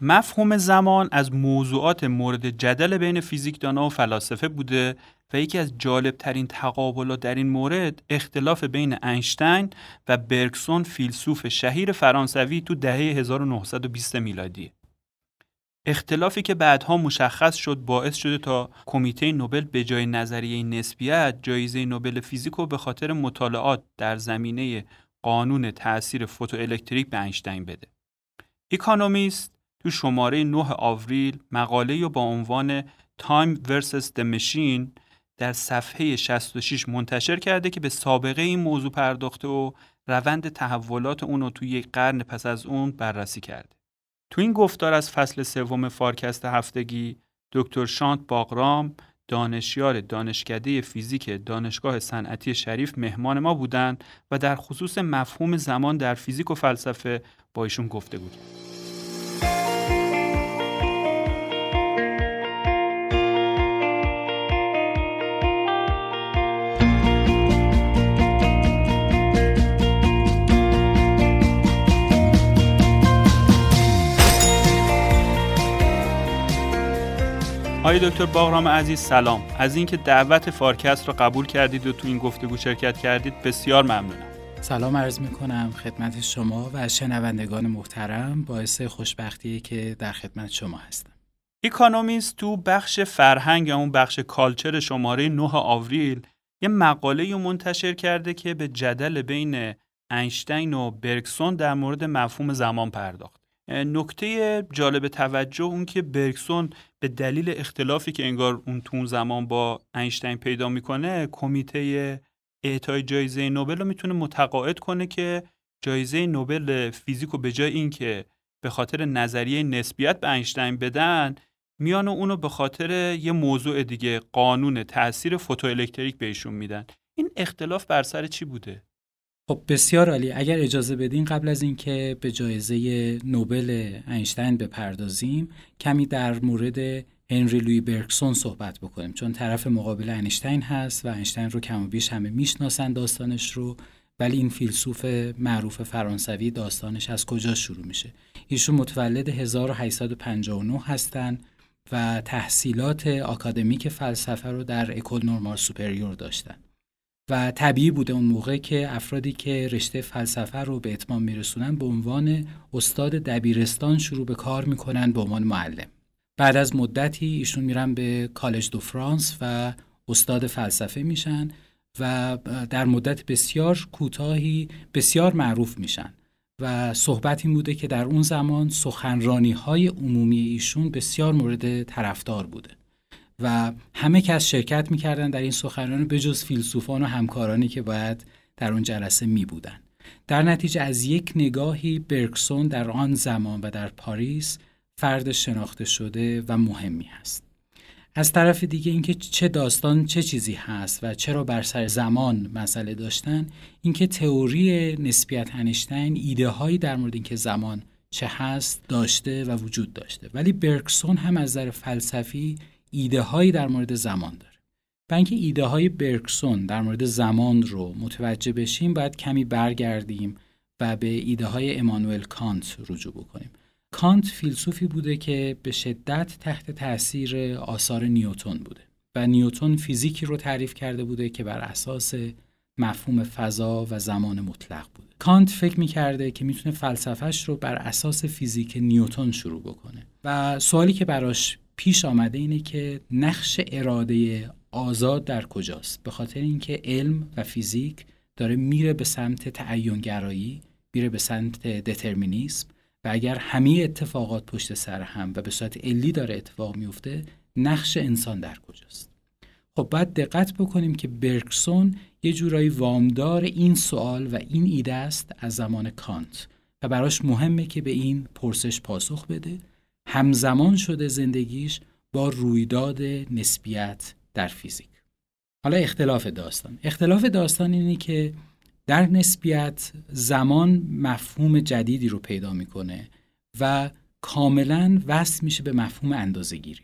مفهوم زمان از موضوعات مورد جدل بین فیزیکدانها و فلاسفه بوده و یکی از جالبترین تقابلات در این مورد اختلاف بین اینشتین و برگسون فیلسوف شهیر فرانسوی تو دهه 1920 میلادی. اختلافی که بعدها مشخص شد باعث شده تا کمیته نوبل به جای نظریه نسبیت جایزه نوبل فیزیک رو به خاطر مطالعات در زمینه قانون تأثیر فوتوالکتریک به اینشتین بده. اکانومیست تو شماره 9 آوریل مقاله با عنوان Time vs. the Machine در صفحه 66 منتشر کرده که به سابقه این موضوع پرداخته و روند تحولات اون رو توی یک قرن پس از اون بررسی کرده. تو این گفتار از فصل سوم فارکست هفتگی دکتر شانت باغرام دانشیار دانشکده فیزیک دانشگاه صنعتی شریف مهمان ما بودند و در خصوص مفهوم زمان در فیزیک و فلسفه با ایشون گفتگو کردیم. آقای دکتر باغرام عزیز سلام. از اینکه دعوت فارکست رو قبول کردید و تو این گفتگو شرکت کردید بسیار ممنونم. سلام عرض می کنم خدمت شما و شنوندگان محترم. باعث خوشبختی که در خدمت شما هستم. اکانومیست تو بخش فرهنگ یا اون بخش کالچر شماره 9 آوریل یه مقاله رو منتشر کرده که به جدل بین اینشتین و برگسون در مورد مفهوم زمان پرداخت. نکته جالب توجه اون که برگسون به دلیل اختلافی که انگار اون تون زمان با اینشتین پیدا می‌کنه کمیته اعطای جایزه نوبل رو می‌تونه متقاعد کنه که جایزه نوبل فیزیک رو به جای اینکه به خاطر نظریه نسبیت به اینشتین بدن میان اونو به خاطر یه موضوع دیگه قانون تاثیر فوتوالکتریک بهشون میدن. این اختلاف بر سر چی بوده؟ خب بسیار عالی. اگر اجازه بدین قبل از اینکه به جایزه نوبل اینشتین بپردازیم کمی در مورد هنری لوی برکسون صحبت بکنیم. چون طرف مقابل اینشتین هست و اینشتین رو کم و بیش همه می‌شناسن داستانش رو ولی این فیلسوف معروف فرانسوی داستانش از کجا شروع میشه؟ ایشون متولد 1859 هستن و تحصیلات آکادمیک فلسفه رو در اکول نورمال سوپریور داشتن. و طبیعی بوده اون موقع که افرادی که رشته فلسفه رو به اتمام میرسونن به عنوان استاد دبیرستان شروع به کار می‌کنن به عنوان معلم. بعد از مدتی ایشون میرن به کالج دو فرانس و استاد فلسفه میشن و در مدت بسیار کوتاهی بسیار معروف میشن. و صحبت این بوده که در اون زمان سخنرانی های عمومی ایشون بسیار مورد طرفدار بوده. و همه کس شرکت می‌کردن در این سخنرانی به جز فیلسوفان و همکارانی که باید در اون جلسه می بودن. در نتیجه از یک نگاهی برکسون در آن زمان و در پاریس فرد شناخته شده و مهمی هست. از طرف دیگه اینکه چه داستان چه چیزی هست و چرا بر سر زمان مسئله داشتن اینکه تئوری نسبیت انیشتین ایده هایی در مورد اینکه زمان چه هست داشته و وجود داشته ولی برکسون هم از نظر فلسفی ایده هایی در مورد زمان داره. و اینکه ایده های برکسون در مورد زمان رو متوجه بشیم باید کمی برگردیم و به ایده های امانوئل کانت رجوع بکنیم. کانت فیلسوفی بوده که به شدت تحت تاثیر آثار نیوتون بوده و نیوتون فیزیکی رو تعریف کرده بوده که بر اساس مفهوم فضا و زمان مطلق بوده. کانت فکر می‌کرده که می‌تونه فلسفهش رو بر اساس فیزیک نیوتون شروع بکنه. و سوالی که براش پیش آمده اینه که نقش اراده آزاد در کجاست؟ به خاطر اینکه علم و فیزیک داره میره به سمت تعینگرایی میره به سمت دترمینیسم و اگر همه اتفاقات پشت سر هم و به صورت علی داره اتفاق میفته نقش انسان در کجاست؟ خب باید دقت بکنیم که برکسون یه جورایی وامدار این سوال و این ایده است از زمان کانت و براش مهمه که به این پرسش پاسخ بده. همزمان شده زندگیش با رویداد نسبیت در فیزیک. حالا اختلاف داستان. اختلاف داستان اینه که در نسبیت زمان مفهوم جدیدی رو پیدا می‌کنه و کاملا وصل میشه به مفهوم اندازهگیری.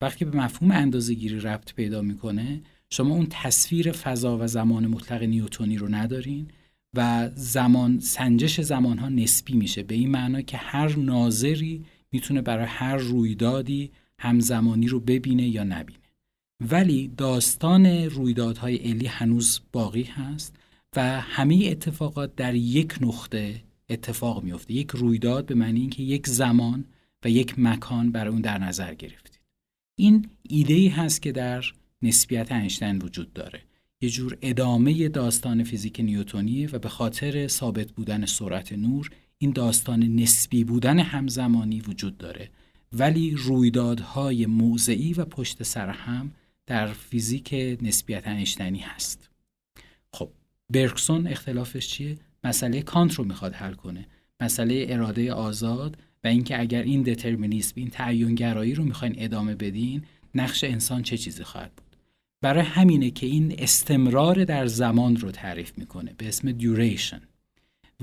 وقتی به مفهوم اندازهگیری ربط پیدا می‌کنه شما اون تصویر فضا و زمان مطلق نیوتونی رو ندارین و زمان سنجش زمان ها نسبی میشه. به این معنا که هر ناظری می‌تونه برای هر رویدادی همزمانی رو ببینه یا نبینه. ولی داستان رویدادهای علی هنوز باقی هست و همه اتفاقات در یک نقطه اتفاق میفته یک رویداد به معنی اینکه یک زمان و یک مکان برای اون در نظر گرفتید. این ایده ای هست که در نسبیت اینشتین وجود داره. یه جور ادامه داستان فیزیک نیوتونیه و به خاطر ثابت بودن سرعت نور این داستان نسبی بودن همزمانی وجود داره. ولی رویدادهای موضعی و پشت سر هم در فیزیک نسبیت اینشتینی هست. خب برکسون اختلافش چیه؟ مسئله کانت رو می‌خواد حل کنه. مسئله اراده آزاد و اینکه اگر این دترمینیسم این تعینگرایی رو می‌خواین ادامه بدین نقش انسان چه چیزی خواهد بود؟ برای همینه که این استمرار در زمان رو تعریف می‌کنه به اسم دیوریشن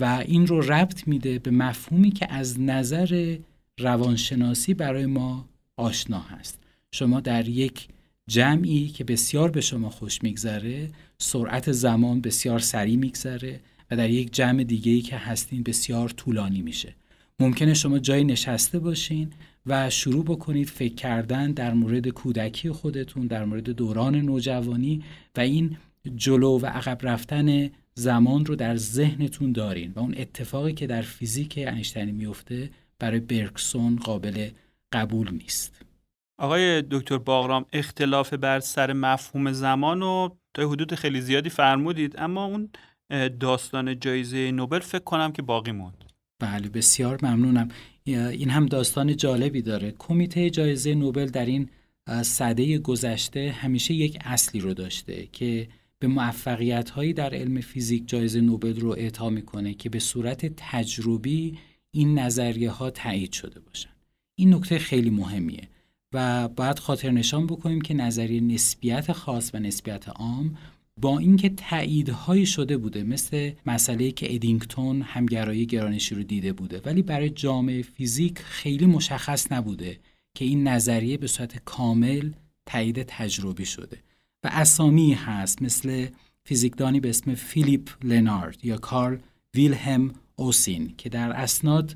و این رو ربط میده به مفهومی که از نظر روانشناسی برای ما آشنا هست. شما در یک جمعی که بسیار به شما خوش میگذره سرعت زمان بسیار سریع میگذره و در یک جمع دیگه ای که هستین بسیار طولانی میشه. ممکنه شما جایی نشسته باشین و شروع بکنید فکر کردن در مورد کودکی خودتون در مورد دوران نوجوانی و این جلو و عقب رفتن زمان رو در ذهنتون دارین و اون اتفاقی که در فیزیک اینشتینی میفته برای برکسون قابل قبول نیست. آقای دکتر باغرام اختلاف بر سر مفهوم زمان رو تا حدود خیلی زیادی فرمودید اما اون داستان جایزه نوبل فکر کنم که باقی موند. بله بسیار ممنونم. این هم داستان جالبی داره. کمیته جایزه نوبل در این صده گذشته همیشه یک اصلی رو داشته که به موفقیت هایی در علم فیزیک جایزه نوبل رو اعطا می‌کنه که به صورت تجربی این نظریه ها تایید شده باشن. این نکته خیلی مهمیه و باید خاطر نشان بکنیم که نظریه نسبیت خاص و نسبیت عام با اینکه تاییدهایی شده بوده مثل مسئله که ادینگتون همگرایی گرانشی رو دیده بوده ولی برای جامعه فیزیک خیلی مشخص نبوده که این نظریه به صورت کامل تایید تجربی شده. و اسامی هست مثل فیزیکدانی به اسم فیلیپ لنارد یا کارل ویلهم اوسین که در اسناد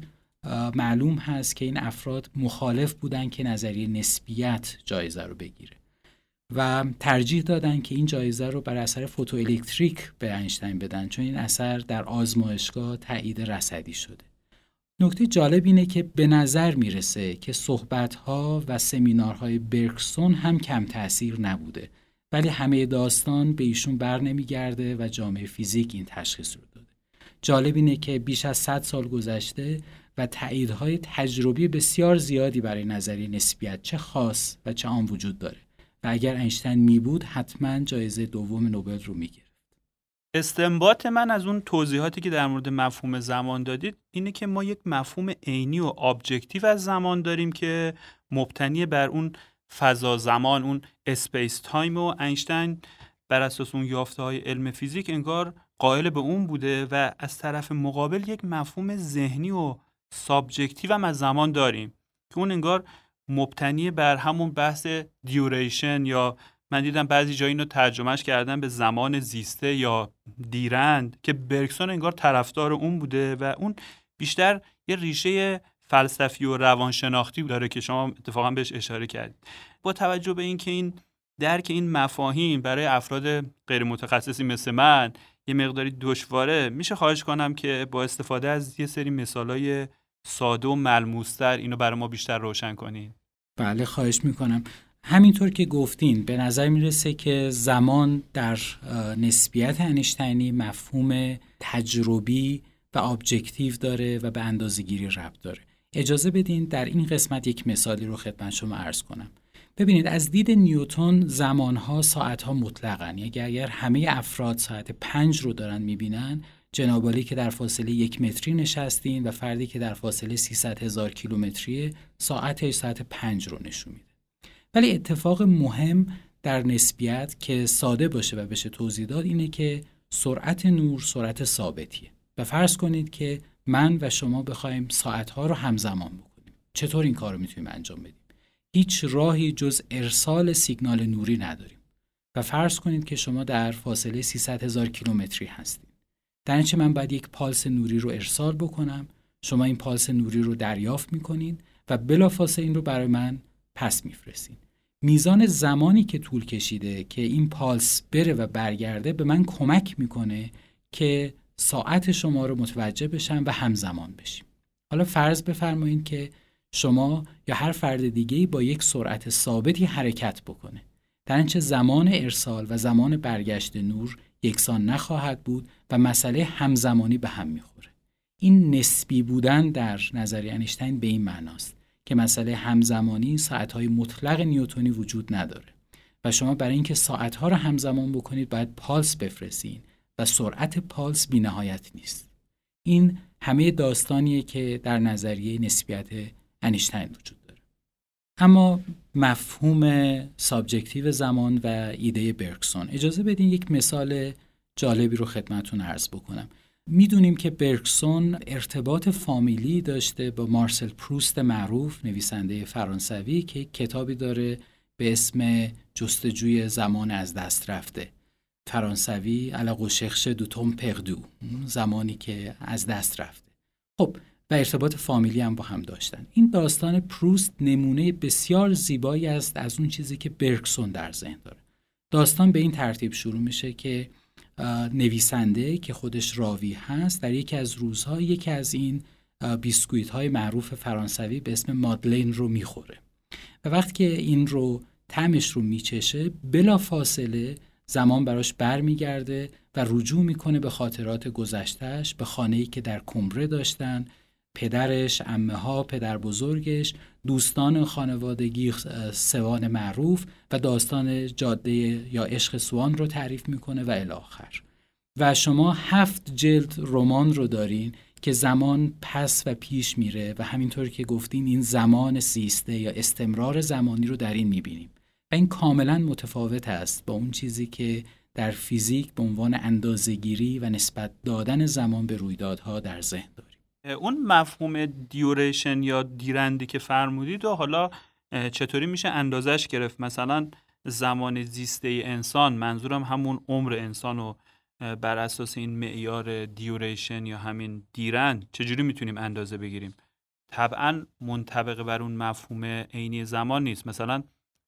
معلوم هست که این افراد مخالف بودن که نظریه نسبیت جایزه رو بگیره و ترجیح دادن که این جایزه رو بر اثر فوتو الکتریک به اینشتین بدن چون این اثر در آزمایشگاه تایید رصدی شده. نکته جالب اینه که به نظر می‌رسه که صحبتها و سمینارهای برکسون هم کم تاثیر نبوده. ولی همه داستان به ایشون بر نمیگرده و جامعه فیزیک این تشخیص رو داده جالب اینه که بیش از 100 سال گذشته و تاییدهای تجربی بسیار زیادی برای نظریه نسبیت چه خاص و چه آن وجود داره و اگر اینشتین می بود حتما جایزه دوم نوبل رو می گرفت. استنباط من از اون توضیحاتی که در مورد مفهوم زمان دادید اینه که ما یک مفهوم عینی و objective از زمان داریم که مبتنی بر اون فضا زمان اون space time و اینشتین بر اساس اون یافته های علم فیزیک انگار قائل به اون بوده و از طرف مقابل یک مفهوم ذهنی و subjective هم از زمان داریم که اون انگار مبتنی بر همون بحث duration یا من دیدم بعضی جایی اینو ترجمهش کردن به زمان زیسته یا دیرند که برکسون انگار طرفدار اون بوده و اون بیشتر یه ریشه فلسفی و روانشناختی داره که شما اتفاقا بهش اشاره کردید. با توجه به اینکه این درک این مفاهیم برای افراد غیر متخصصی مثل من یه مقداری دشواره میشه خواهش کنم که با استفاده از یه سری مثالای ساده و ملموستر اینو برای ما بیشتر روشن کنین. بله خواهش می‌کنم. همینطور که گفتین به نظر می‌رسه که زمان در نسبیت انیشتینی مفهوم تجربی و objective داره و به اندازه‌گیری ربط داره. اجازه بدین در این قسمت یک مثالی رو خدمت شما عرض کنم. ببینید از دید نیوتون زمانها ساعتها مطلقن. یعنی اگر همه افراد ساعت پنج رو دارن می‌بینن جنابعالی که در فاصله یک متری نشستین و فردی که در فاصله 300 هزار کیلومتری ساعتش ساعت پنج رو نشون میده. ولی اتفاق مهم در نسبیت که ساده باشه و بشه توضیح داد اینه که سرعت نور سرعت ثابتیه. و فرض کنید که من و شما بخوایم ساعتها رو همزمان بکنیم. چطور این کار رو می‌تونیم انجام بدیم؟ هیچ راهی جز ارسال سیگنال نوری نداریم. و فرض کنید که شما در فاصله 300 هزار کیلومتری هستید. در من باید یک پالس نوری رو ارسال بکنم؟ شما این پالس نوری رو دریافت می‌کنید و بلافاصله این رو برای من پس میفرستین میزان زمانی که طول کشیده که این پالس بره و برگرده به من کمک می‌کنه که ساعت شما رو متوجه بشم و همزمان بشیم. حالا فرض بفرمایید که شما یا هر فرد دیگه با یک سرعت ثابتی حرکت بکنه. در اینچه زمان ارسال و زمان برگشت نور یکسان نخواهد بود و مسئله همزمانی به هم می‌خوره. این نسبی بودن در نظریه انیشتین به این معناست که مسئله همزمانی ساعتهای مطلق نیوتونی وجود نداره و شما برای اینکه ساعتها رو همزمان بکنید باید پالس بفرستین و سرعت پالس بینهایت نیست. این همه داستانیه که در نظریه نسبیت انیشتین وجود داره. اما مفهوم subjective زمان و ایده برگسون اجازه بدین یک مثال جالبی رو خدمتون عرض بکنم. می‌دونیم که برکسون ارتباط فامیلی داشته با مارسل پروست معروف نویسنده فرانسوی که کتابی داره به اسم جستجوی زمان از دست رفته. فرانسوی علا شخش دو توم پردو زمانی که از دست رفته. خب و ارتباط فامیلی هم با هم داشتن. این داستان پروست نمونه بسیار زیبایی است از اون چیزی که برکسون در ذهن داره. داستان به این ترتیب شروع میشه که نویسنده که خودش راوی هست در یکی از روزها یکی از این بیسکویت های معروف فرانسوی به اسم مادلین رو می‌خوره. و وقتی که این رو تمش رو میچشه بلا فاصله زمان براش برمیگرده و رجوع می‌کنه به خاطرات گذشتهش به خانه‌ای که در کمره داشتن پدرش، امه ها، پدر بزرگش، دوستان خانوادگی سوان معروف و داستان جاده یا عشق سوان رو تعریف می‌کنه و الاخر و شما هفت جلد رمان رو دارین که زمان پس و پیش میره و همینطور که گفتین این زمان سیسته یا استمرار زمانی رو در این می‌بینیم. این کاملا متفاوت است با اون چیزی که در فیزیک به عنوان اندازهگیری و نسبت دادن زمان به رویدادها در ذهن داریم. اون مفهوم دیوریشن یا دیرندی که فرمودید و حالا چطوری میشه اندازش گرفت؟ مثلا زمان زیسته انسان منظورم همون عمر انسان رو بر اساس این معیار دیوریشن یا همین دیرند چجوری می‌تونیم اندازه بگیریم؟ طبعا منطبق بر اون مفهوم عینی زمان نیست. مثلا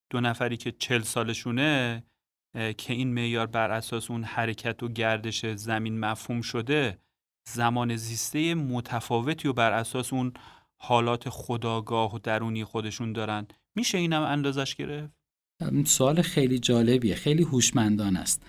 دو نفری که چل سالشونه که این معیار بر اساس اون حرکت و گردش زمین مفهوم شده زمان زیسته متفاوتی و بر اساس اون حالات خداگاه و درونی خودشون دارن. میشه اینم اندازش گرفت؟ سوال خیلی جالبیه خیلی هوشمندان است.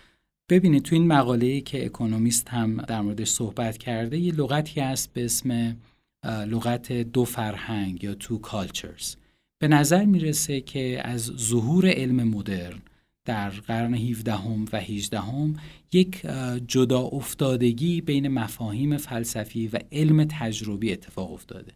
ببینید تو این مقاله که اکونومیست هم در موردش صحبت کرده یه لغتی هست به اسم لغت دو فرهنگ یا تو کالچرز به نظر می‌رسه که از ظهور علم مدرن در قرن 17 هم و 18 هم یک جدا افتادگی بین مفاهیم فلسفی و علم تجربی اتفاق افتاده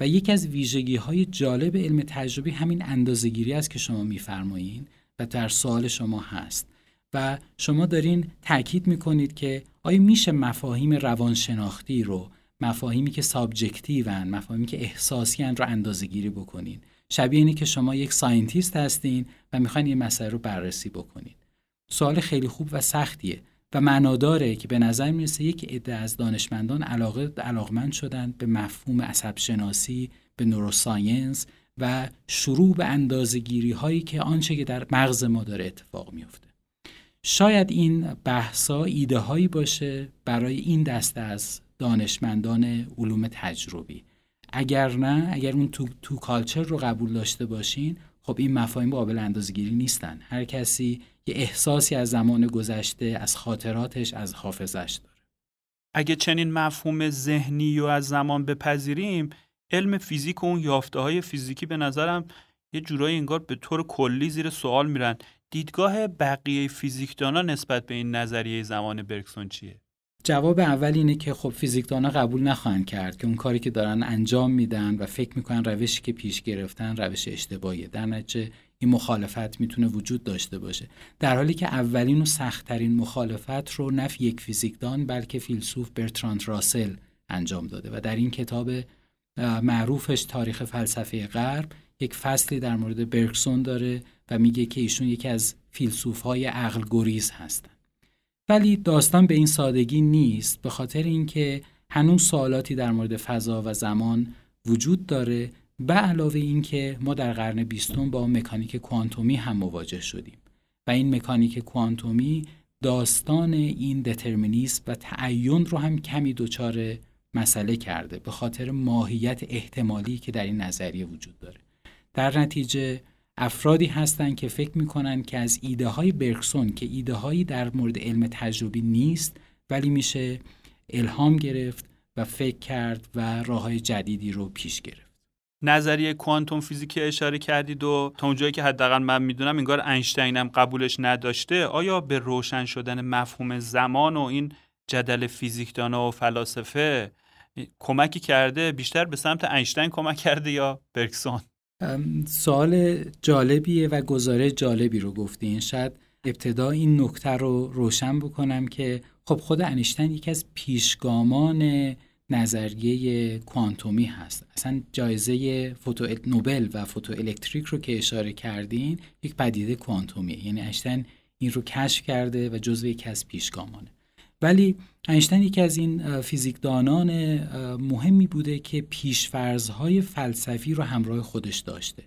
و یکی از ویژگی های جالب علم تجربی همین اندازهگیری است که شما میفرمایین و در سوال شما هست و شما دارین تاکید می‌کنید که آیا میشه مفاهیم روانشناختی رو مفاهیمی که subjective ن مفاهیمی که احساسی رو اندازهگیری بکنین؟ شبیه اینه که شما یک scientist هستین و می‌خواین این مسئله رو بررسی بکنید سوال خیلی خوب و سختیه و معناداره که به نظر می‌رسه یک عده از دانشمندان علاقه علاقمند شدن به مفهوم عصب شناسی به نوروساینس و شروع به اندازه‌گیری هایی که آنچه که در مغز ما داره اتفاق میفته شاید این بحثا ایده هایی باشه برای این دسته از دانشمندان علوم تجربی. اگر نه اگر اون تو, تو کالچر رو قبول داشته باشین خب این مفاهیم قابل اندازگیری نیستن. هر کسی یه احساسی از زمان گذشته از خاطراتش از حافظش داره. اگه چنین مفهوم ذهنی و از زمان بپذیریم علم فیزیک و اون یافته های فیزیکی به نظرم یه جورایی انگار به طور کلی زیر سوال میرن. دیدگاه بقیه فیزیکدانا نسبت به این نظریه زمان برکسون چیه؟ جواب اول اینه که خب فیزیکدانا قبول نخواهند کرد که اون کاری که دارن انجام میدن و فکر می‌کنن روشی که پیش گرفتن روش اشتباهیه. در نتیجه این مخالفت می‌تونه وجود داشته باشه. در حالی که اولین و سختترین مخالفت رو نف یک فیزیکدان بلکه فیلسوف برتراند راسل انجام داده و در این کتاب معروفش تاریخ فلسفه غرب یک فصلی در مورد برکسون داره و میگه که ایشون یکی از فیلسوف های عقل گریز هستن. ولی داستان به این سادگی نیست به خاطر اینکه هنوز سوالاتی در مورد فضا و زمان وجود داره به علاوه اینکه ما در قرن بیستم با مکانیک کوانتومی هم مواجه شدیم و این مکانیک کوانتومی داستان این دترمینیسم و تعین رو هم کمی دچار مسئله کرده به خاطر ماهیت احتمالی که در این نظریه وجود داره. در نتیجه افرادی هستند که فکر می‌کنن که از ایده های برکسون که ایده هایی در مورد علم تجربی نیست ولی میشه الهام گرفت و فکر کرد و راه های جدیدی رو پیش گرفت. نظریه کوانتوم فیزیکی اشاره کردید و تا اونجایی که حداقل من می‌دونم انگار اینشتین هم قبولش نداشته. آیا به روشن شدن مفهوم زمان و این جدل فیزیکدانا و فلاسفه کمکی کرده؟ بیشتر به سمت اینشتین کمک کرده یا برکسون؟ سوال جالبیه و گزاره جالبی رو گفتین. شاید ابتدا این نکته رو روشن بکنم که خب خود انیشتین یکی از پیشگامان نظریه کوانتومی هست. اصلا جایزه فوتو نوبل و فوتو الکتریک رو که اشاره کردین یک پدیده کوانتومیه. یعنی انیشتین این رو کشف کرده و جزو یکی از پیشگامانه. ولی اینشتین یکی از این فیزیکدانان مهمی بوده که پیشفرزهای فلسفی رو همراه خودش داشته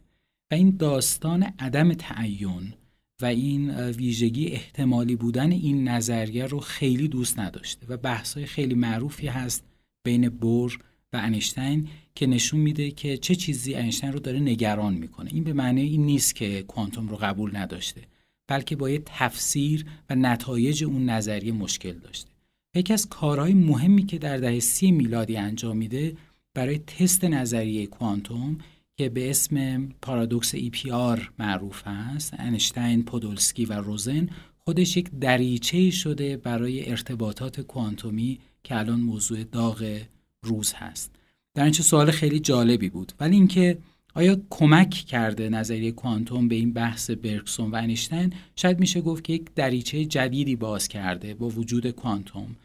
و این داستان عدم تعین و این ویژگی احتمالی بودن این نظریه رو خیلی دوست نداشته و بحثای خیلی معروفی هست بین بور و انیشتین که نشون میده که چه چیزی انیشتین رو داره نگران می‌کنه. این به معنی این نیست که کوانتوم رو قبول نداشته. بلکه با یه تفسیر و نتایج اون نظریه مشکل داشته. یکی از کارهای مهمی که در دهه سی میلادی انجام میده برای تست نظریه کوانتوم که به اسم پارادوکس آر معروف است انشتین، پودولسکی و روزن خودش یک دریچه شده برای ارتباطات کوانتومی که الان موضوع داغ روز هست. در اینچه سوال خیلی جالبی بود. ولی اینکه آیا کمک کرده نظریه کوانتوم به این بحث برکسون و انیشتین شاید میشه گفت که یک دریچه جدیدی باز کرده با وجود کوانتوم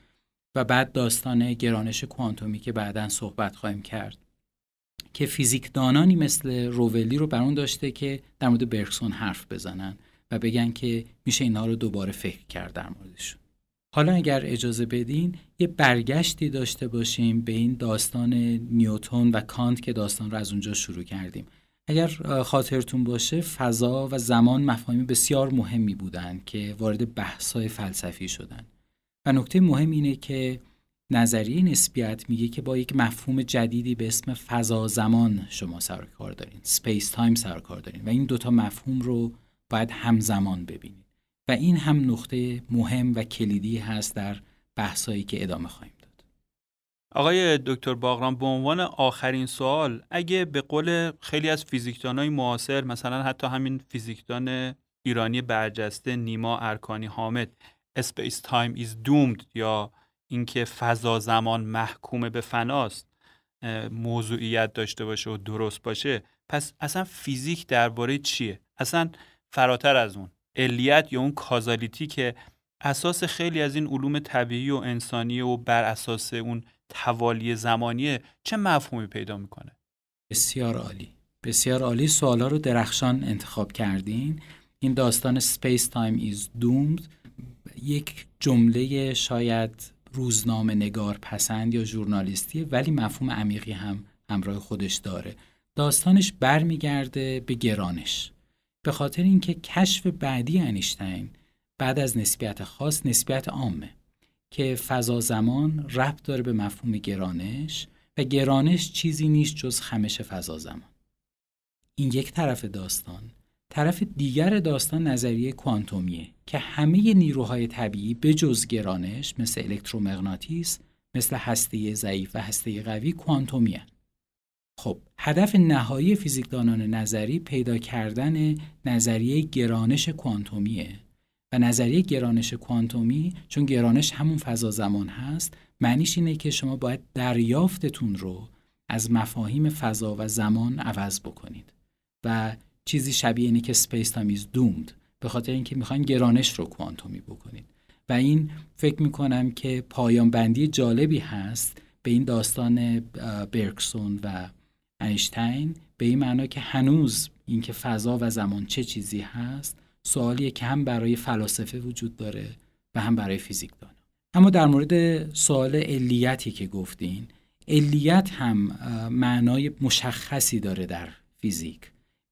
و بعد داستان گرانش کوانتومی که بعدا صحبت خواهیم کرد. که فیزیکدانانی مثل روولی رو بر اون داشته که در مورد برکسون حرف بزنن و بگن که میشه اینها رو دوباره فکر کرد در موردشون. حالا اگر اجازه بدین یه برگشتی داشته باشیم به این داستان نیوتون و کانت که داستان رو از اونجا شروع کردیم. اگر خاطرتون باشه فضا و زمان مفاهیم بسیار مهمی بودن که وارد بحث‌های فلسفی شدن. و نکته مهم اینه که نظریه نسبیت میگه که با یک مفهوم جدیدی به اسم فضا زمان شما سر کار دارین space time سر کار دارین. و این دوتا مفهوم رو باید همزمان ببینید. و این هم نقطه مهم و کلیدی هست در بحثایی که ادامه خواهیم داد. آقای دکتر باغرام به عنوان آخرین سوال اگه به قول خیلی از فیزیکدانای معاصر مثلا حتی همین فیزیکدان ایرانی برجسته نیما ارکانی حامد space time is doomed یا اینکه فضا زمان محکوم به فناست موضوعیت داشته باشه و درست باشه پس اصلا فیزیک درباره چیه؟ اصلا فراتر از اون. علیت یا اون causality که اساس خیلی از این علوم طبیعی و انسانی و بر اساس اون توالی زمانیه چه مفهومی پیدا می‌کنه؟ بسیار عالی. بسیار عالی. سوالا رو درخشان انتخاب کردین. این داستان Space Time is Doomed یک جمله شاید روزنامه نگار پسند یا ژورنالیستی ولی مفهوم عمیقی هم همراه خودش داره. داستانش برمیگرده به گرانش. به خاطر اینکه کشف بعدی انیشتین بعد از نسبیت خاص نسبیت عامه که فضا زمان ربط داره به مفهوم گرانش و گرانش چیزی نیست جز خمش فضا زمان. این یک طرف داستان طرف دیگر داستان نظریه کوانتومیه که همه نیروهای طبیعی به جز گرانش مثل الکترومغناطیس مثل هسته ضعیف و هسته قوی کوانتومی خب هدف نهایی فیزیکدانان نظری پیدا کردن نظریه گرانش کوانتومیه. و نظریه گرانش کوانتومی چون گرانش همون فضا زمان هست معنیش اینه که شما باید دریافتتون رو از مفاهیم فضا و زمان عوض بکنید. و چیزی شبیه اینه که space time doomed به خاطر اینکه می‌خواین گرانش رو کوانتومی بکنید. و این فکر می‌کنم که پایان بندی جالبی هست به این داستان برگسون و اینشتین به این معنا که هنوز اینکه فضا و زمان چه چیزی هست سوالیه که هم برای فلاسفه وجود داره و هم برای فیزیک دانه اما در مورد سوال علیتی که گفتین علیت هم معنای مشخصی داره در فیزیک.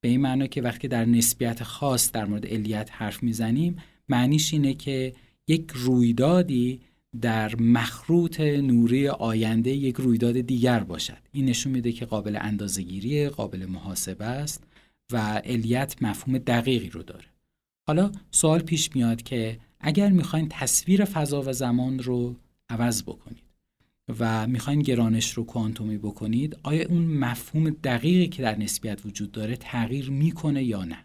به این معنا که وقتی در نسبیت خاص در مورد علیت حرف می‌زنیم معنیش اینه که یک رویدادی در مخروط نوری آینده یک رویداد دیگر باشد. این نشون میده که قابل اندازهگیری قابل محاسبه است و علیت مفهوم دقیقی رو داره. حالا سوال پیش میاد که اگر می‌خواین تصویر فضا و زمان رو عوض بکنید و می‌خواین گرانش رو کوانتومی بکنید آیا اون مفهوم دقیقی که در نسبیت وجود داره تغییر می‌کنه یا نه؟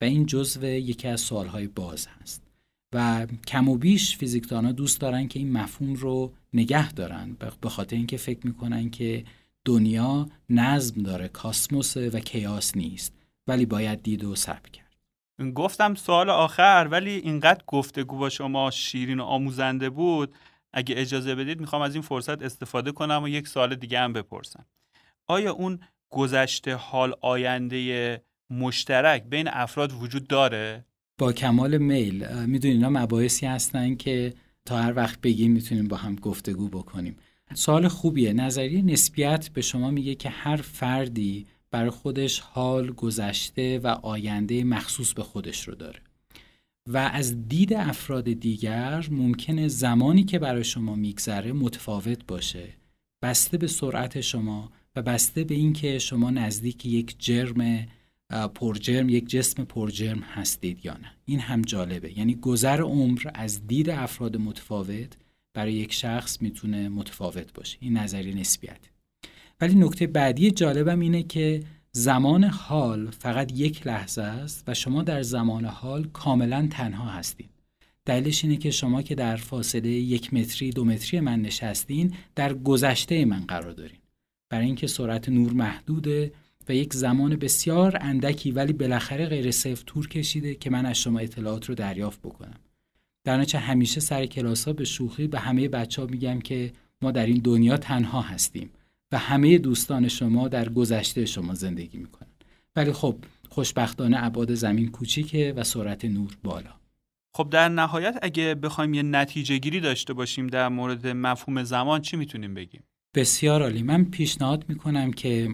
و این جزو یکی از سوالهای باز هست. و کم و بیش فیزیکدانا دوست دارن که این مفهوم رو نگه دارن. به خاطر اینکه فکر می‌کنن که دنیا نظم داره کاسموس و کیاس نیست. ولی باید دید و سب کرد. گفتم سوال آخر ولی اینقدر گفتگو با شما شیرین و آموزنده بود. اگه اجازه بدید می‌خوام از این فرصت استفاده کنم و یک سوال دیگه هم بپرسم. آیا اون گذشته حال آینده مشترک بین افراد وجود داره؟ با کمال میل می‌دونین اینا مباحثی هستن که تا هر وقت بگیم می‌تونیم با هم گفتگو بکنیم. سوال خوبیه. نظریه نسبیت به شما میگه که هر فردی برای خودش حال گذشته و آینده مخصوص به خودش رو داره. و از دید افراد دیگر ممکنه زمانی که برای شما میگذره متفاوت باشه. بسته به سرعت شما و بسته به اینکه شما نزدیک یک جرم پرجرم یک جسم پرجرم هستید یا نه. این هم جالبه. یعنی گذر عمر از دید افراد متفاوت برای یک شخص می‌تونه متفاوت باشه. این نظریه نسبیت. ولی نکته بعدی جالبم اینه که زمان حال فقط یک لحظه است و شما در زمان حال کاملا تنها هستید. دلیلش اینه که شما که در فاصله یک متری دو متری من نشستین در گذشته من قرار دارین. برای اینکه سرعت نور محدوده و یک زمان بسیار اندکی ولی بالاخره غیر صفر تور کشیده که من از شما اطلاعات رو دریافت بکنم. در نتیجه همیشه سر کلاس ها به شوخی به همه بچه ها میگم که ما در این دنیا تنها هستیم و همه دوستان شما در گذشته شما زندگی می‌کنن. ولی خب خوشبختانه ابعاد زمین کوچیکه و سرعت نور بالا. خب در نهایت اگه بخوایم یه نتیجه گیری داشته باشیم در مورد مفهوم زمان چی می‌تونیم بگیم؟ بسیار عالی. من پیشنهاد می‌کنم که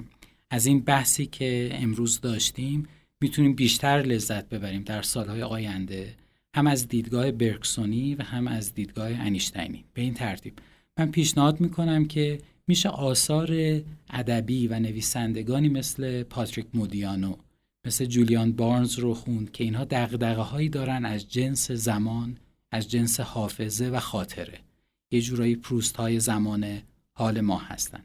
از این بحثی که امروز داشتیم می‌تونیم بیشتر لذت ببریم در سالهای آینده هم از دیدگاه برکسونی و هم از دیدگاه انیشتینی به این ترتیب. من پیشنهاد می‌کنم که میشه آثار ادبی و نویسندگانی مثل پاتریک مودیانو مثل جولیان بارنز رو خوند که اینها دقدقه هایی دارن از جنس زمان از جنس حافظه و خاطره. یه جورایی پروست های زمان حال ما هستن.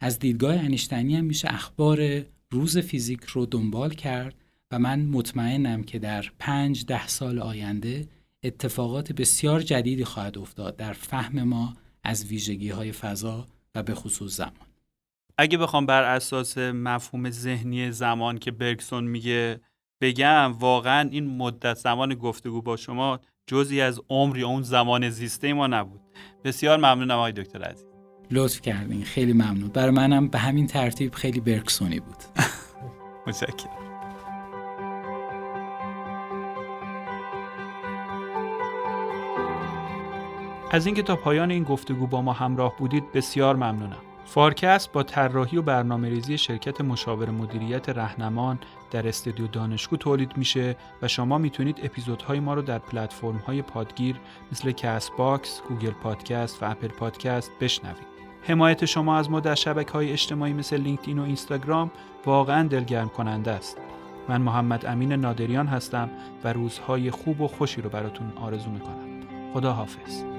از دیدگاه انیشتینی هم میشه اخبار روز فیزیک رو دنبال کرد و من مطمئنم که در پنج ده سال آینده اتفاقات بسیار جدیدی خواهد افتاد در فهم ما از ویژگی های فضا و به خصوص زمان. اگه بخوام بر اساس مفهوم ذهنی زمان که برگسون میگه بگم واقعا این مدت زمان گفتگو با شما جزی از عمر یا اون زمان زیسته ما نبود. بسیار ممنونم آقای دکتر عزیز. لطف کردین خیلی ممنون برای منم به همین ترتیب خیلی برکسونی بود متشکرم از اینکه تا پایان این گفتگو با ما همراه بودید بسیار ممنونم. فارکست با طراحی و برنامه ریزی شرکت مشاور مدیریت رهنمان در استودیو دانشگو تولید میشه و شما می‌تونید اپیزودهای ما رو در پلتفرم های پادگیر مثل کست باکس، گوگل پادکست و اپل پادکست بشنوید. حمایت شما از ما در شبکه های اجتماعی مثل لینکدین و اینستاگرام واقعا دلگرم کننده است. من محمد امین نادریان هستم و روزهای خوب و خوشی رو براتون آرزو می‌کنم. خدا حافظ.